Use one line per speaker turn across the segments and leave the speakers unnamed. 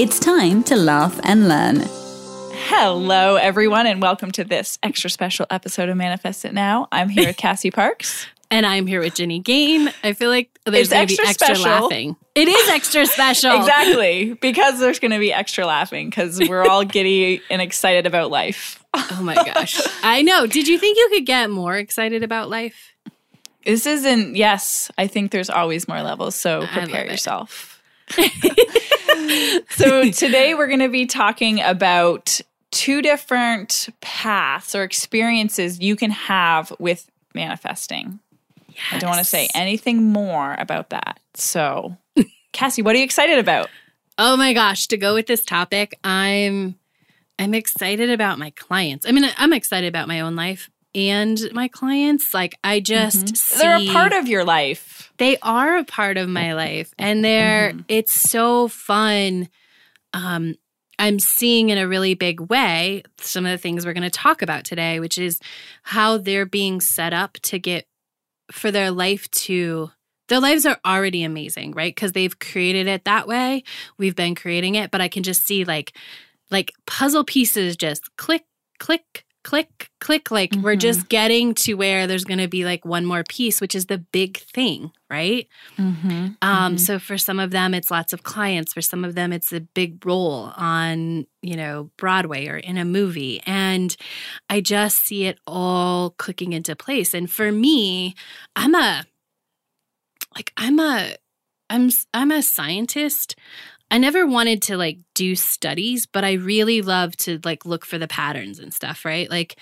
It's time to laugh and learn.
Hello, everyone, and welcome to this extra special episode of Manifest It Now. I'm here with Cassie Parks.
And I'm here with Ginny Gain. I feel like there's going to be
extra
extra
special.
laughing. It is extra special.
exactly, because there's going to be extra laughing because we're all giddy and excited about life.
Oh my gosh. I know. Did you think you could get more excited about life?
This isn't, yes, I think there's always more levels, so
love
prepare
it.
so today we're going to be talking about two different paths or experiences you can have with manifesting. I don't want to say anything more about that. So, Cassie, what are you excited about?
Oh my gosh, to go with this topic, I'm I'm excited about my clients. I mean, I'm excited about my own life and my clients. Like I just see
They're a part of your life.
they are a part of my life and they're
Mm-hmm.
it's so fun um i'm seeing in a really big way some of the things we're going to talk about today which is how they're being set up to get for their life to their lives are already amazing right because they've created it that way we've been creating it but i can just see like like puzzle pieces just click click click click like we're
Mhm.
just getting to where there's going to be like one more piece which is the big thing right?
Mm-hmm.
um so for some of them it's lots of clients. For some of them it's a big role on you know broadway or in a movie. And i just see it all clicking into place. And for me i'm a like i'm a i'm i'm a scientist i never wanted to like do studies but i really love to like look for the patterns and stuff right? Like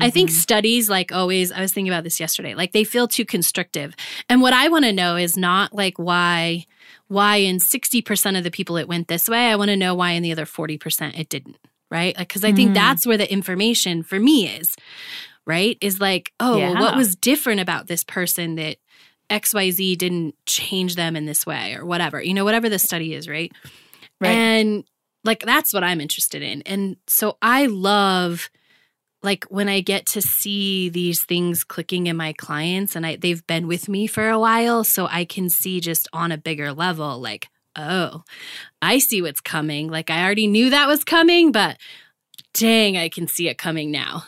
I think
Mhm.
studies like always i was thinking about this yesterday like they feel too constrictive. And what i want to know is not like why why in 60% of the people it went this way i want to know why in the other 40% it didn't right? Like because i think
Mhm.
that's where the information for me is right? Is like oh well, what was different about this person that xyz didn't change them in this way or whatever you know whatever the study is right
Right.
and like that's what I'm interested in. And so I love like when I get to see these things clicking in my clients and I they've been with me for a while so I can see just on a bigger level like oh, I see what's coming. Like I already knew that was coming, but dang, I can see it coming now.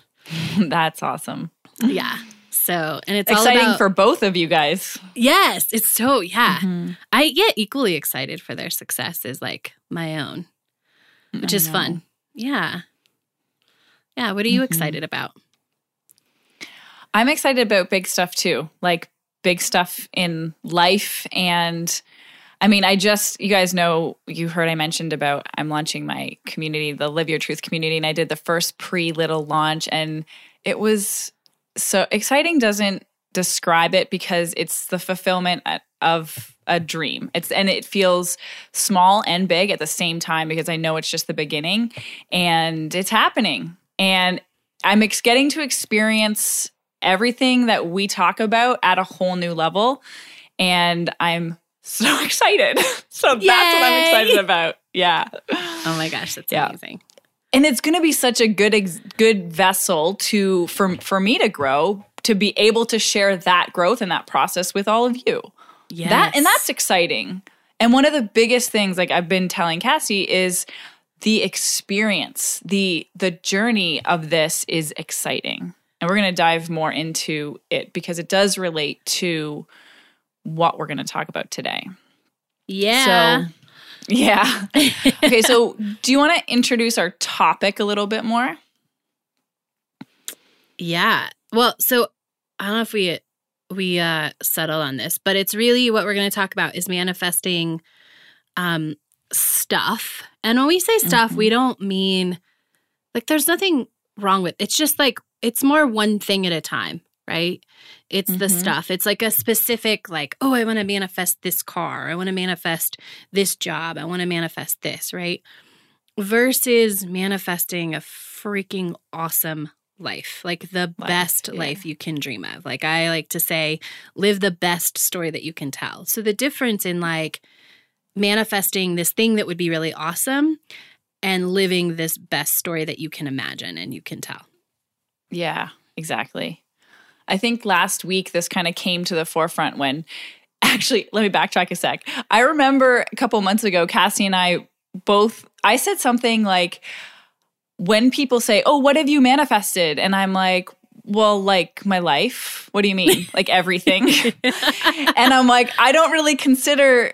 That's awesome.
Yeah. So, and it's
Exciting
about,
for both of you guys.
Yes, it's so yeah.
Mhm.
I get equally excited for their success as like my own, which
I
is
know.
fun. Yeah. Yeah. What are you
Mhm.
excited about?
I'm excited about big stuff too, like big stuff in life. And I mean, I just, you guys know, you heard I mentioned about I'm launching my community, the Live Your Truth community, and I did the first pre little launch. And it was so exciting, doesn't describe it because it's the fulfillment of a dream. It's and it feels small and big at the same time because I know it's just the beginning and it's happening. And I'm ex- getting to experience everything that we talk about at a whole new level. And I'm so excited. so that's what I'm excited about. Yeah.
Oh my gosh, that's
Yeah.
amazing.
And it's going to be such a good ex- good vessel to for for me to grow to be able to share that growth and that process with all of you.
Yes.
That and that's exciting. And one of the biggest things like I've been telling Cassie is the experience, the the journey of this is exciting. And we're going to dive more into it because it does relate to what we're going to talk about today.
yeah.
So yeah. okay, so do you want to introduce our topic a little bit more?
yeah. Well, so I don't know if we we uh settled on this, but it's really what we're going to talk about is manifesting um stuff. And when we say stuff,
Mhm.
we don't mean like there's nothing wrong with it's just like it's more one thing at a time, right? It's the
Mhm.
stuff. It's like a specific like, oh, I want to manifest this car. I want to manifest this job. I want to manifest this, right? versus manifesting a freaking awesome life, like the
Life,
best
yeah.
life you can dream of. Like I like to say, live the best story that you can tell. So the difference in like manifesting this thing that would be really awesome and living this best story that you can imagine and you can tell.
Yeah, exactly. I think last week this kind of came to the forefront when actually, let me backtrack a sec. I remember a couple months ago, Cassie and I both, I said something like, when people say, Oh, what have you manifested? And I'm like, well, like my life. What do you mean? like everything. and I'm like, I don't really consider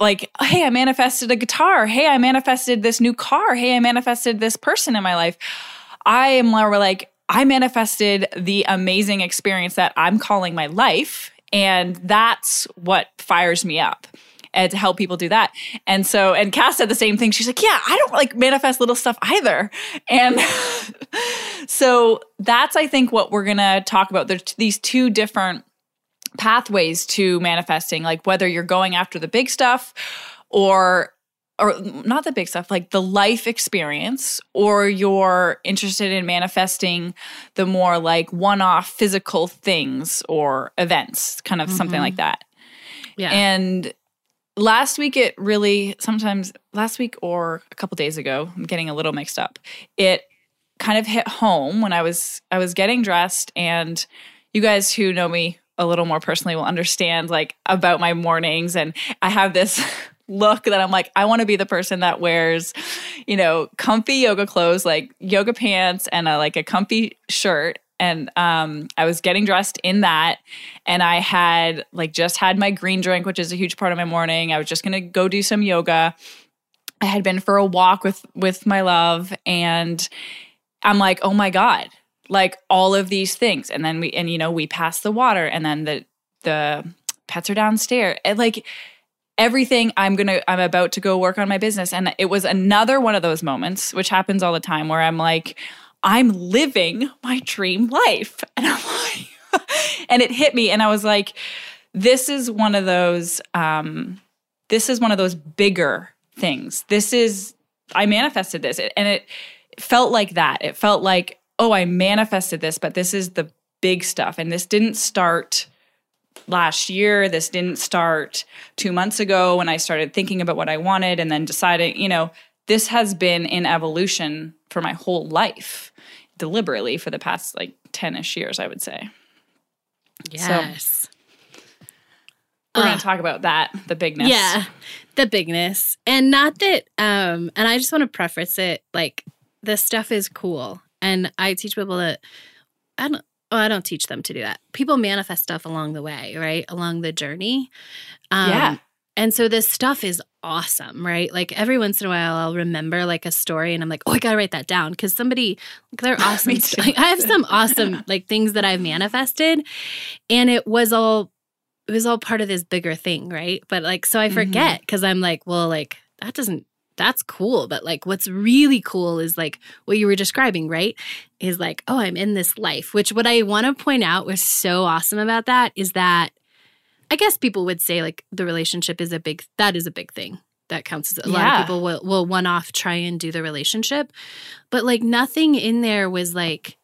like, hey, I manifested a guitar. Hey, I manifested this new car. Hey, I manifested this person in my life. I am more like, I manifested the amazing experience that I'm calling my life. And that's what fires me up and to help people do that. And so, and Cass said the same thing. She's like, yeah, I don't like manifest little stuff either. And so that's, I think, what we're going to talk about. There's these two different pathways to manifesting, like whether you're going after the big stuff or or not the big stuff, like the life experience, or you're interested in manifesting the more like one off physical things or events, kind of something like mm-hmm. that.
Yeah.
And last week, it really sometimes last week or a couple days ago, I'm getting a little mixed up. It kind of hit home when I was I was getting dressed, and you guys who know me a little more personally will understand like about my mornings, and I have this. look that I'm like, I want to be the person that wears, you know, comfy yoga clothes, like yoga pants and a, like a comfy shirt. And um, I was getting dressed in that. And I had like just had my green drink, which is a huge part of my morning. I was just going to go do some yoga. I had been for a walk with with my love and I'm like, "Oh my god." Like all of these things. And then we and you know, we passed the water and then the the pets are downstairs. And like everything I'm to I'm about to go work on my business. And it was another one of those moments which happens all the time where I'm like I'm living my dream life. And I'm like and it hit me and I was like this is one of those um this is one of those bigger things. This is I manifested this. And it felt like that. It felt like oh I manifested this but this is the big stuff. And this didn't start last year. This didn't start two months ago when I started thinking about what I wanted and then deciding, you know, this has been in evolution for my whole life, deliberately for the past like 10 ish years, I would say.
Yes.
We're
Ah.
going to talk about that, the bigness.
Yeah, the bigness. And not that um and I just want to preface it like this stuff is cool. And I teach people that I don't oh, I don't teach them to do that. People manifest stuff along the way, right? Along the journey. Um
Yeah.
and so this stuff is awesome, right? Like every once in a while I'll remember like a story and I'm like, "Oh, I got to write that down" cuz somebody like they're awesome. Like, I have some awesome like things that I've manifested and it was all it was all part of this bigger thing, right? But like, so I forget because I'm like, well, like that doesn't, that's cool. But like, what's really cool is like what you were describing, right? Is like, oh, I'm in this life, which what I want to point out was so awesome about that is that I guess people would say like the relationship is a big, that is a big thing. That counts as a lot of people will, will one off try and do the relationship. But like nothing in there was like,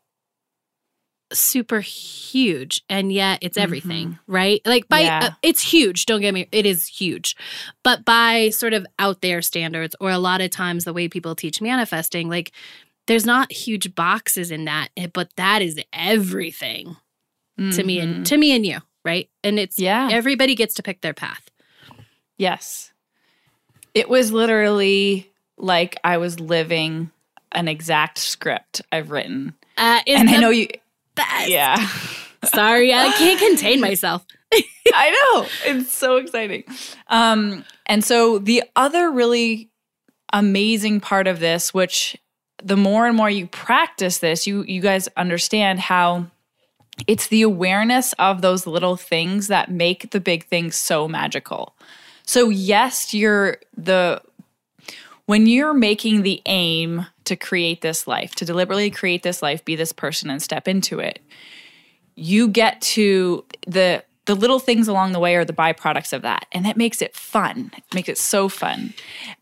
super huge and yet it's everything right like by
Yeah.
uh, it's huge don't get me it is huge but by sort of out there standards or a lot of times the way people teach manifesting like there's not huge boxes in that eh, but that is everything to me and
Mhm.
to me and you right and it's
Yeah.
everybody gets to pick their path
Yes. It was literally like I was living an exact script I've written.
uh
and I know you,
best.
yeah.
sorry i can't contain myself
I know. It's so exciting. Um, and so the other really amazing part of this, which the more and more you practice this, you you guys understand how it's the awareness of those little things that make the big things so magical. So yes, you're the when you're making the aim to create this life, to deliberately create this life, be this person and step into it, you get to the the little things along the way are the byproducts of that. And that makes it fun. It makes it so fun.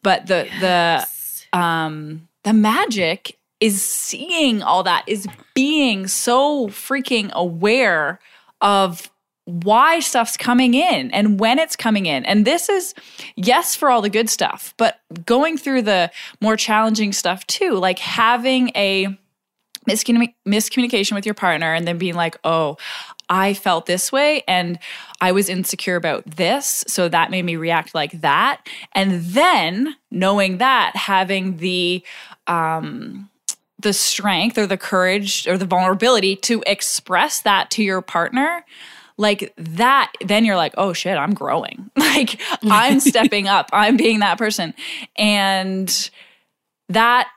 But the the um, the magic is seeing all that, is being so freaking aware of why stuff's coming in and when it's coming in. And this is, yes, for all the good stuff, but going through the more challenging stuff too, like having a miscommunication with your partner and then being like, oh, I felt this way and I was insecure about this. So that made me react like that. And then knowing that, having the, um, the strength or the courage or the vulnerability to express that to your partner like that then you're like oh shit i'm growing. Like i'm stepping up. I'm being that person. And that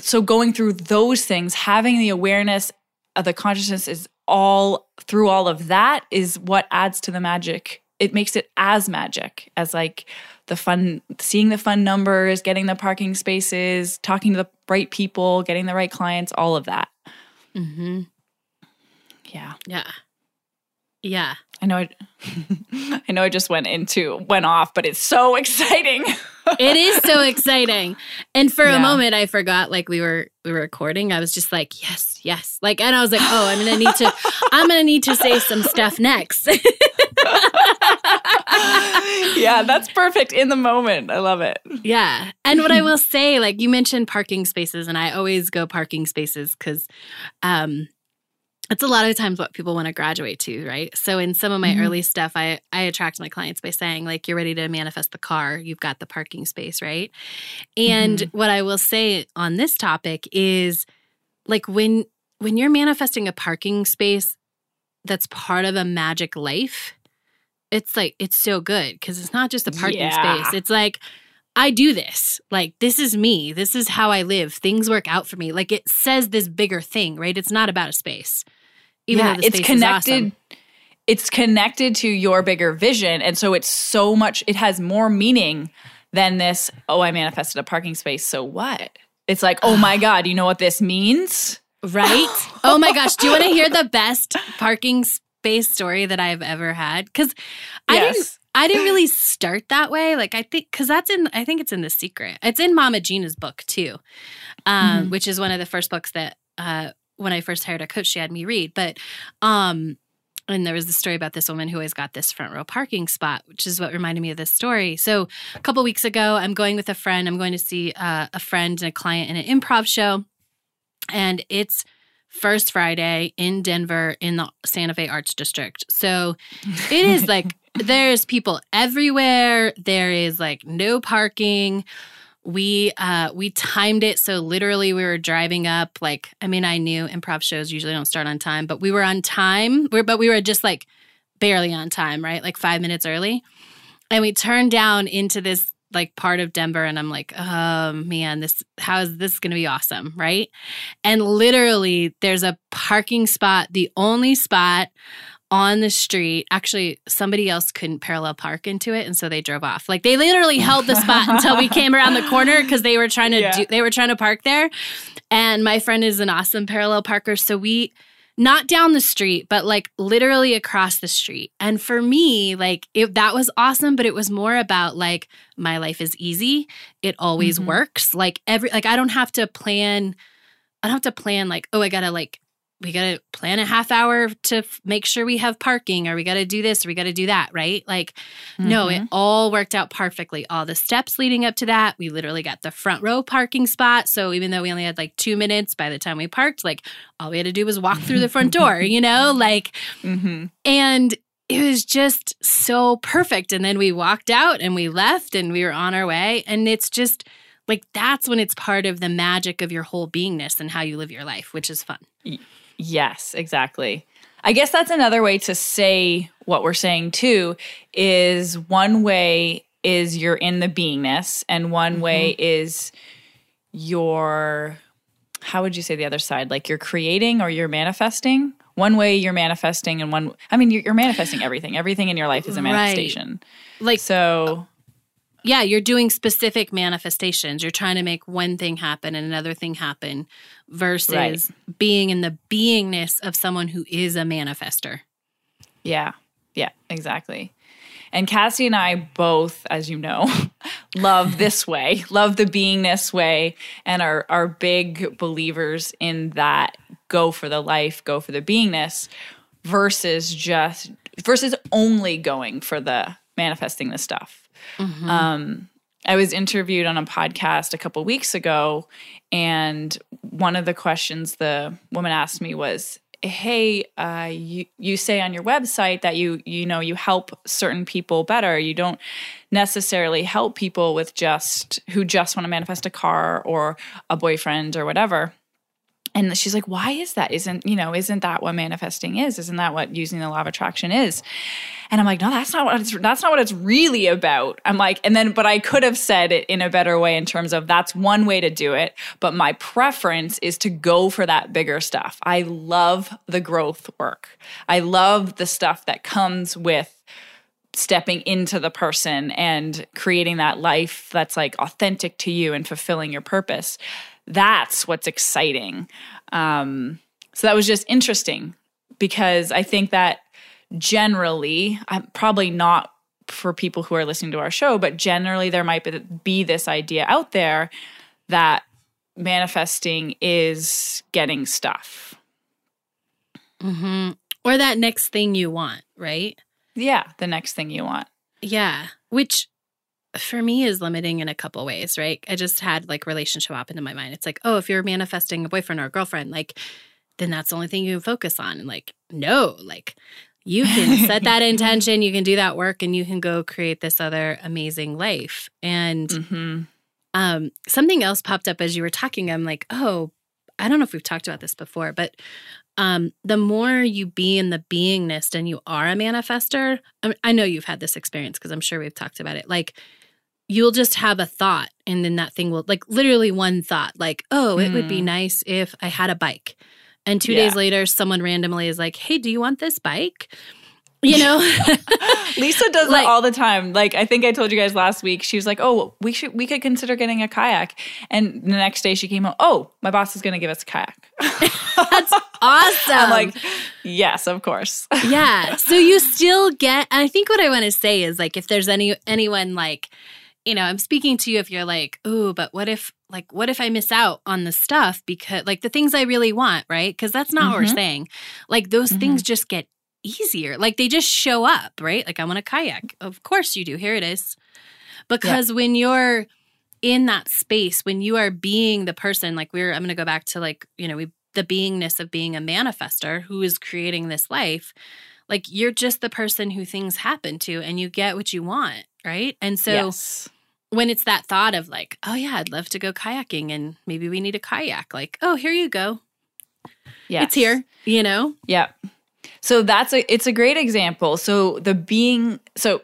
so going through those things having the awareness of the consciousness is all through all of that is what adds to the magic. It makes it as magic as like the fun seeing the fun numbers getting the parking spaces talking to the right people getting the right clients all of that.
Mm-hmm.
yeah.
Yeah yeah.
I know I, I know I just went into went off, but it's so exciting.
it is so exciting. And for yeah. a moment I forgot like we were we were recording. I was just like, yes, yes. Like and I was like, oh, I'm gonna need to I'm gonna need to say some stuff next.
yeah, that's perfect in the moment. I love it.
Yeah. And what I will say, like you mentioned parking spaces, and I always go parking spaces because um it's a lot of times what people want to graduate to, right? So in some of my mm-hmm. early stuff, I I attract my clients by saying like you're ready to manifest the car, you've got the parking space, right? And mm-hmm. what I will say on this topic is like when when you're manifesting a parking space that's part of a magic life, it's like it's so good because it's not just a parking yeah. space. It's like I do this. Like, this is me. This is how I live. Things work out for me. Like, it says this bigger thing, right? It's not about a space.
Even yeah, it's connected. Awesome. It's connected to your bigger vision. And so it's so much, it has more meaning than this, oh, I manifested a parking space. So what? It's like, oh my God, you know what this means?
Right? oh my gosh. Do you want to hear the best parking space story that I've ever had? Because I yes. didn't I didn't really start that way. Like I think because that's in I think it's in the secret. It's in Mama Gena's book too, um, mm-hmm. which is one of the first books that uh, when I first hired a coach, she had me read. But um, and there was the story about this woman who always got this front row parking spot, which is what reminded me of this story. So a couple weeks ago, I'm going with a friend. I'm going to see uh, a friend and a client in an improv show, and it's first Friday in Denver in the Santa Fe Arts District. So it is like there's people everywhere. There is like no parking. We uh we timed it so literally we were driving up like I mean I knew improv shows usually don't start on time, but we were on time. We're, but we were just like barely on time, right? Like 5 minutes early. And we turned down into this like part of Denver and I'm like, oh man, this how is this gonna be awesome, right? And literally there's a parking spot, the only spot on the street. Actually, somebody else couldn't parallel park into it, and so they drove off. Like they literally held the spot until we came around the corner because they were trying to yeah. do, they were trying to park there. And my friend is an awesome parallel parker, so we not down the street, but like literally across the street. And for me, like it, that was awesome, but it was more about like my life is easy. It always mm-hmm. works. Like every like I don't have to plan I don't have to plan like, oh, I gotta like we got to plan a half hour to f- make sure we have parking or we got to do this or we got to do that, right? Like, mm-hmm. no, it mm-hmm. all worked out perfectly. All the steps leading up to that, we literally got the front row parking spot. So even though we only had like two minutes by the time we parked, like all we had to do was walk through the front door, you know? Like, mm-hmm. and it was just so perfect. And then we walked out and we left and we were on our way. And it's just, like that's when it's part of the magic of your whole beingness and how you live your life, which is fun.
Yes, exactly. I guess that's another way to say what we're saying too is one way is you're in the beingness and one mm-hmm. way is your how would you say the other side like you're creating or you're manifesting one way you're manifesting and one i mean you're, you're manifesting everything everything in your life is a manifestation
right. like
so
yeah, you're doing specific manifestations. You're trying to make one thing happen and another thing happen versus right. being in the beingness of someone who is a manifester.
Yeah. Yeah, exactly. And Cassie and I both, as you know, love this way, love the beingness way, and are are big believers in that go for the life, go for the beingness, versus just versus only going for the manifesting the stuff. Mm-hmm. Um, I was interviewed on a podcast a couple weeks ago, and one of the questions the woman asked me was, "Hey, uh, you you say on your website that you you know you help certain people better. You don't necessarily help people with just who just want to manifest a car or a boyfriend or whatever." And she's like why is that? Isn't you know isn't that what manifesting is? Isn't that what using the law of attraction is? And i'm like no that's not what it's that's not what it's really about. I'm like and then but i could have said it in a better way in terms of that's one way to do it but my preference is to go for that bigger stuff. I love the growth work. I love the stuff that comes with stepping into the person and creating that life that's like authentic to you and fulfilling your purpose that's what's exciting. Um, so that was just interesting because I think that generally, I'm probably not for people who are listening to our show, but generally there might be this idea out there that manifesting is getting stuff.
Mm-hmm. Or that next thing you want, right?
Yeah, the next thing you want.
Yeah, which for me is limiting in a couple ways, right? I just had like relationship hop into my mind. It's like, oh, if you're manifesting a boyfriend or a girlfriend, like then that's the only thing you can focus on. And like, no, like you can set that intention, you can do that work, and you can go create this other amazing life. And mm-hmm. um, something else popped up as you were talking. I'm like, oh, I don't know if we've talked about this before, but um, the more you be in the beingness and you are a manifester, I, I know you've had this experience because I'm sure we've talked about it. Like you'll just have a thought and then that thing will like literally one thought like oh it mm. would be hmm. nice if i had a bike. And two yeah. days later someone randomly is like hey do you want this bike? You know?
Lisa does like, that all the time. Like i think i told you guys last week she was like oh we should we could consider getting a kayak. And the next day she came out oh my boss is going to give us a kayak.
That's awesome. I'm
like yes of course.
Yeah. So you still get i think what i want to say is like if there's any anyone like you know, I'm speaking to you if you're like, oh, but what if, like, what if I miss out on the stuff because, like, the things I really want, right? Because that's not mm-hmm. what we're saying. Like, those mm-hmm. things just get easier. Like, they just show up, right? Like, I want a kayak. Of course you do. Here it is. Because yeah. when you're in that space, when you are being the person, like, we're, I'm going to go back to, like, you know, we, the beingness of being a manifester who is creating this life. Like, you're just the person who things happen to and you get what you want, right? And so, yes when it's that thought of like, oh yeah, I'd love to go kayaking and maybe we need a kayak, like, oh, here you go. Yeah. It's here, you know?
Yeah. So that's a it's a great example. So the being so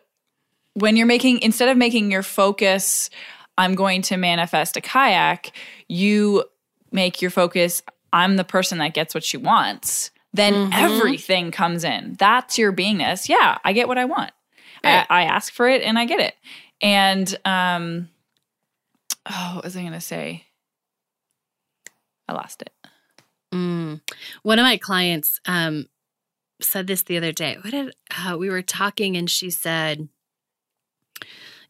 when you're making instead of making your focus I'm going to manifest a kayak, you make your focus I'm the person that gets what she wants. Then mm-hmm. everything comes in. That's your beingness. Yeah, I get what I want. Right. I, I ask for it and I get it. And um, oh, what was I going to say? I lost it.
Mm. One of my clients um, said this the other day. What did uh, we were talking, and she said,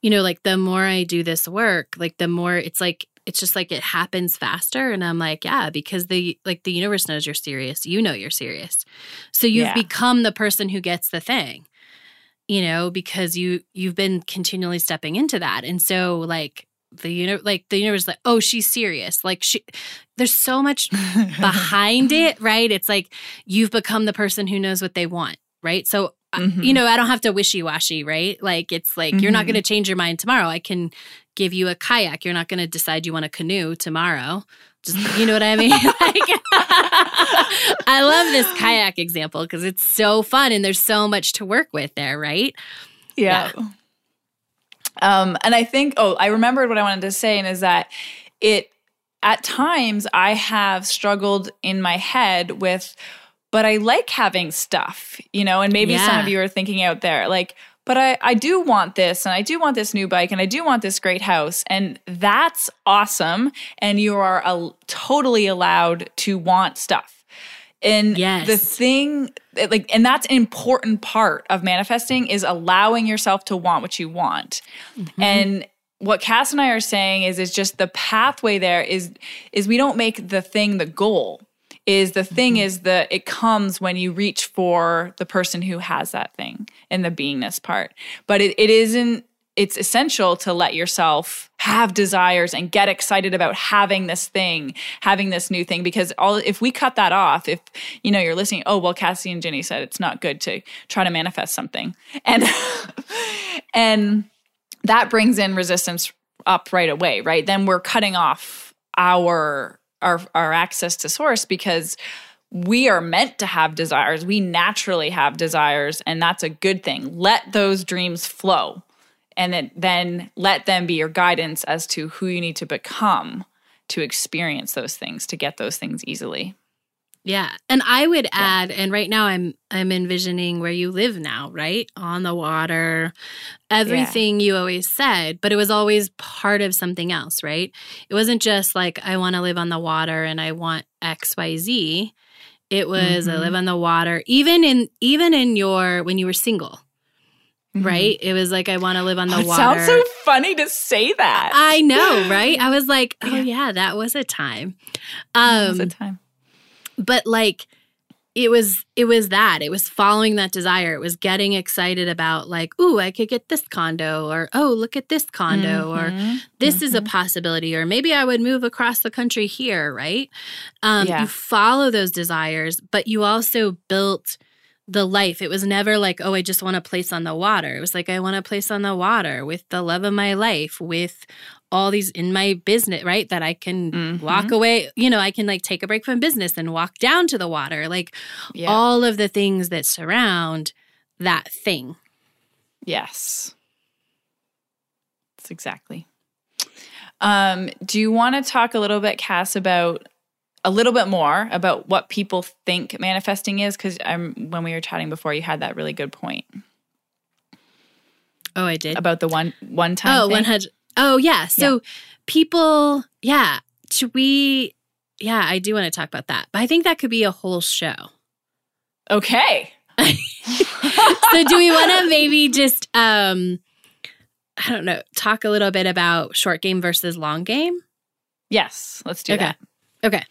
"You know, like the more I do this work, like the more it's like it's just like it happens faster." And I'm like, "Yeah, because the like the universe knows you're serious. You know you're serious, so you've yeah. become the person who gets the thing." You know because you you've been continually stepping into that. And so like the you know like the universe like oh she's serious. Like she there's so much behind it right? It's like you've become the person who knows what they want right? So mm-hmm. you know i don't have to wishy-washy right? Like it's like mm-hmm. you're not going to change your mind tomorrow. I can give you a kayak. You're not going to decide you want a canoe tomorrow just you know what I mean? like, I love this kayak example because it's so fun and there's so much to work with there, right?
Yeah. yeah. Um, and I think, oh, I remembered what I wanted to say, and is that it at times I have struggled in my head with, but I like having stuff, you know, and maybe yeah. some of you are thinking out there, like, but I, I do want this and I do want this new bike and I do want this great house. And that's awesome. And you are totally allowed to want stuff. And yes. the thing, like, and that's an important part of manifesting is allowing yourself to want what you want. Mm-hmm. And what Cass and I are saying is is just the pathway there is is we don't make the thing the goal. Is the thing
Mm-hmm.
is that it comes when you reach for the person who has that thing in the beingness part. But it, it isn't it's essential to let yourself have desires and get excited about having this thing, having this new thing. Because all if we cut that off, if you know you're listening, oh well, Cassie and Jenny said it's not good to try to manifest something, and and that brings in resistance up right away, right? Then we're cutting off our our our access to source because we are meant to have desires. We naturally have desires, and that's a good thing. Let those dreams flow and then, then let them be your guidance as to who you need to become to experience those things, to get those things easily.
Yeah. And I would add, and right now I'm I'm envisioning where you live now, right? On the water, everything you always said, but it was always part of something else, right? It wasn't just like I want to live on the water and I want XYZ. It was I
Mhm.
live on the water. Even in even in your when you were single, right? It was like I want to live on the
Mm-hmm. Oh, it
water.
sounds so funny to say that.
I know, right? I was like, oh
Yeah.
yeah, that was a time.
That
Um
was a time.
But like it was it was that. It was following that desire. It was getting excited about like ooh i could get this condo or oh look at this condo or
Mhm.
this is a possibility or maybe i would move across the country here right? Um,
Yeah.
you follow those desires but you also built the life. It was never like oh i just want a place on the water. It was like i want a place on the water with the love of my life with all these in my business right that i can
Mhm.
walk away you know i can like take a break from business and walk down to the water like
yeah.
all of the things that surround that thing
Yes. That's exactly. Um, do you want to talk a little bit, Cass, about a little bit more about what people think manifesting is? Because um, when we were chatting before, you had that really good point
oh i did
about the one one time.
Oh,
thing.
100. Oh, yeah. So people, yeah. Should we? Yeah, I do want to talk about that. But I think that could be a whole show.
Okay.
So do we want to maybe just, um, I don't know, talk a little bit about short game versus long game?
Yes, let's do
Okay.
that.
Okay.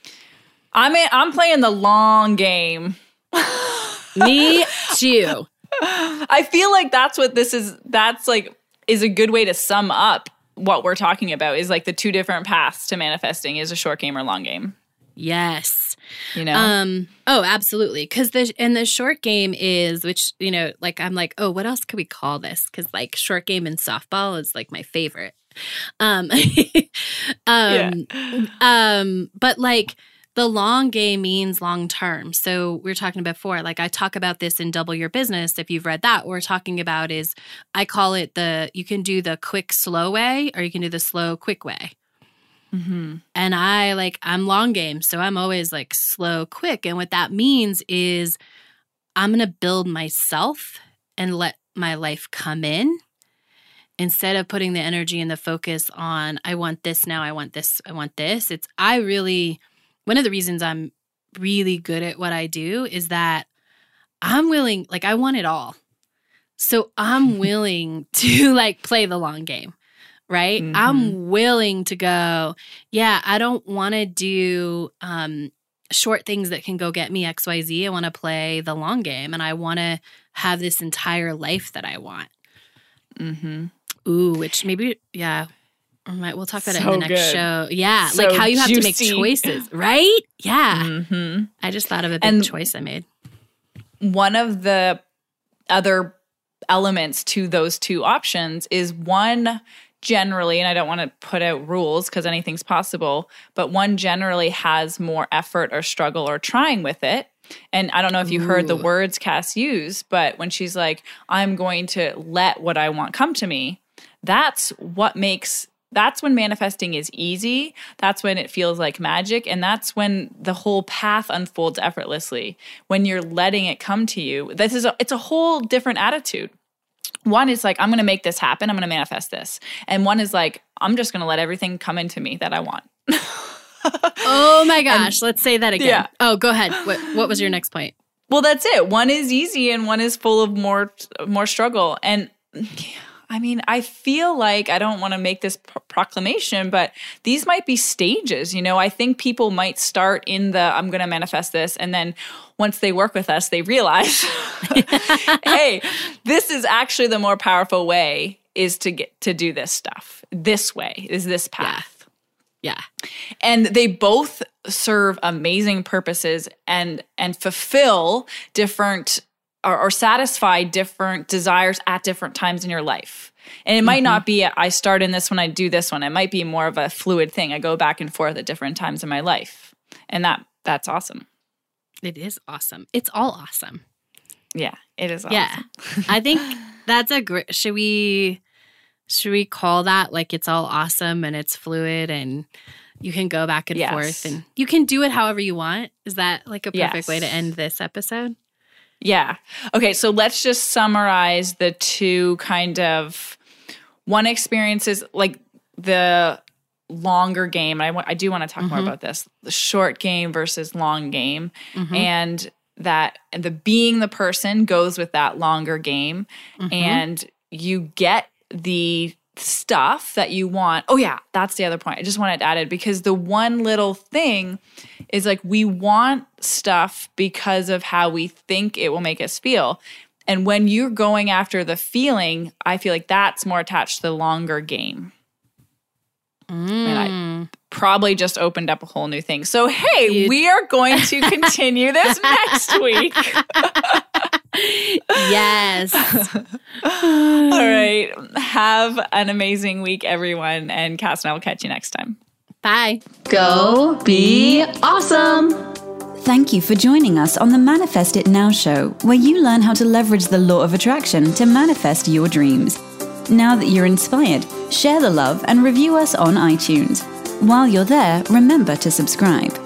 I'm in, I'm playing the long game.
Me too.
I feel like that's what this is. That's like is a good way to sum up what we're talking about. Is like the two different paths to manifesting is a short game or long game.
Yes.
You know,
Um. Oh, absolutely. Because the and the short game is which you know, like I'm like, oh, what else could we call this? Because like short game and softball is like my favorite. Um. um. Um. But like the long game means long term. So we are talking before. Like I talk about this in Double Your Business. If you've read that, what we're talking about is I call it the you can do the quick slow way or you can do the slow quick way.
hmm
And I like, I'm long game. So I'm always like slow, quick. And what that means is I'm going to build myself and let my life come in instead of putting the energy and the focus on, I want this now, I want this, I want this. It's, I really, one of the reasons I'm really good at what I do is that I'm willing, like, I want it all. So I'm willing to like play the long game, right?
Mhm.
I'm willing to go, yeah, I don't want to do um, short things that can go get me XYZ. I want to play the long game and I want to have this entire life that I want.
Mm-hmm.
Ooh, which maybe, yeah. We might- We'll talk about it in the next
good.
show. Yeah,
So
like how you have to make choices, right? Yeah.
hmm
I just thought of a big
And-
choice I made.
One of the other elements to those two options is one generally, and I don't want to put out rules because anything's possible, but one generally has more effort or struggle or trying with it. And I don't know if you heard the words Cass use, but when she's like, I'm going to let what I want come to me, that's what makes that's when manifesting is easy. That's when it feels like magic. And that's when the whole path unfolds effortlessly. When you're letting it come to you. This is a, it's a whole different attitude. One is like, I'm gonna make this happen, I'm gonna manifest this. And one is like, I'm just gonna let everything come into me that I want.
Oh my gosh, let's say that again.
Yeah.
Oh, go ahead. What what was your next point?
Well, that's it. One is easy and one is full of more more struggle. And I mean, I feel like I don't want to make this pro- proclamation, but these might be stages. You know, I think people might start in the I'm going to manifest this. And then once they work with us, they realize, hey, this is actually the more powerful way is to get to do this stuff. This way is this path.
Yeah.
And they both serve amazing purposes and and fulfill different or, or, satisfy different desires at different times in your life. And it might mm-hmm. not be I start in this one, I do this one. It might be more of a fluid thing. I go back and forth at different times in my life. And that that's awesome.
It is awesome. It's all awesome.
Yeah, it is awesome.
Yeah. I think that's a great should we should we call that like it's all awesome and it's fluid and you can go back and yes. forth and you can do it however you want. Is that like a perfect yes. way to end this episode?
Yeah. Okay, so let's just summarize the two kind of one experience is like the longer game. I, I do want to talk mm-hmm. more about this the short game versus long game. Mm-hmm. And that the being the person goes with that longer game. Mm-hmm. And you get the stuff that you want. Oh, yeah, that's the other point. I just wanted to add it because the one little thing is like we want stuff because of how we think it will make us feel. And when you're going after the feeling, I feel like that's more attached to the longer game. Mm. And I mm. probably just opened up a whole new thing. So, hey, you- we are going to continue this next week.
yes.
All right. Have an amazing week, everyone. And Cass and I will catch you next time.
Bye.
Go be awesome. Thank you for joining us on the Manifest It Now show, where you learn how to leverage the law of attraction to manifest your dreams. Now that you're inspired, share the love and review us on iTunes. While you're there, remember to subscribe.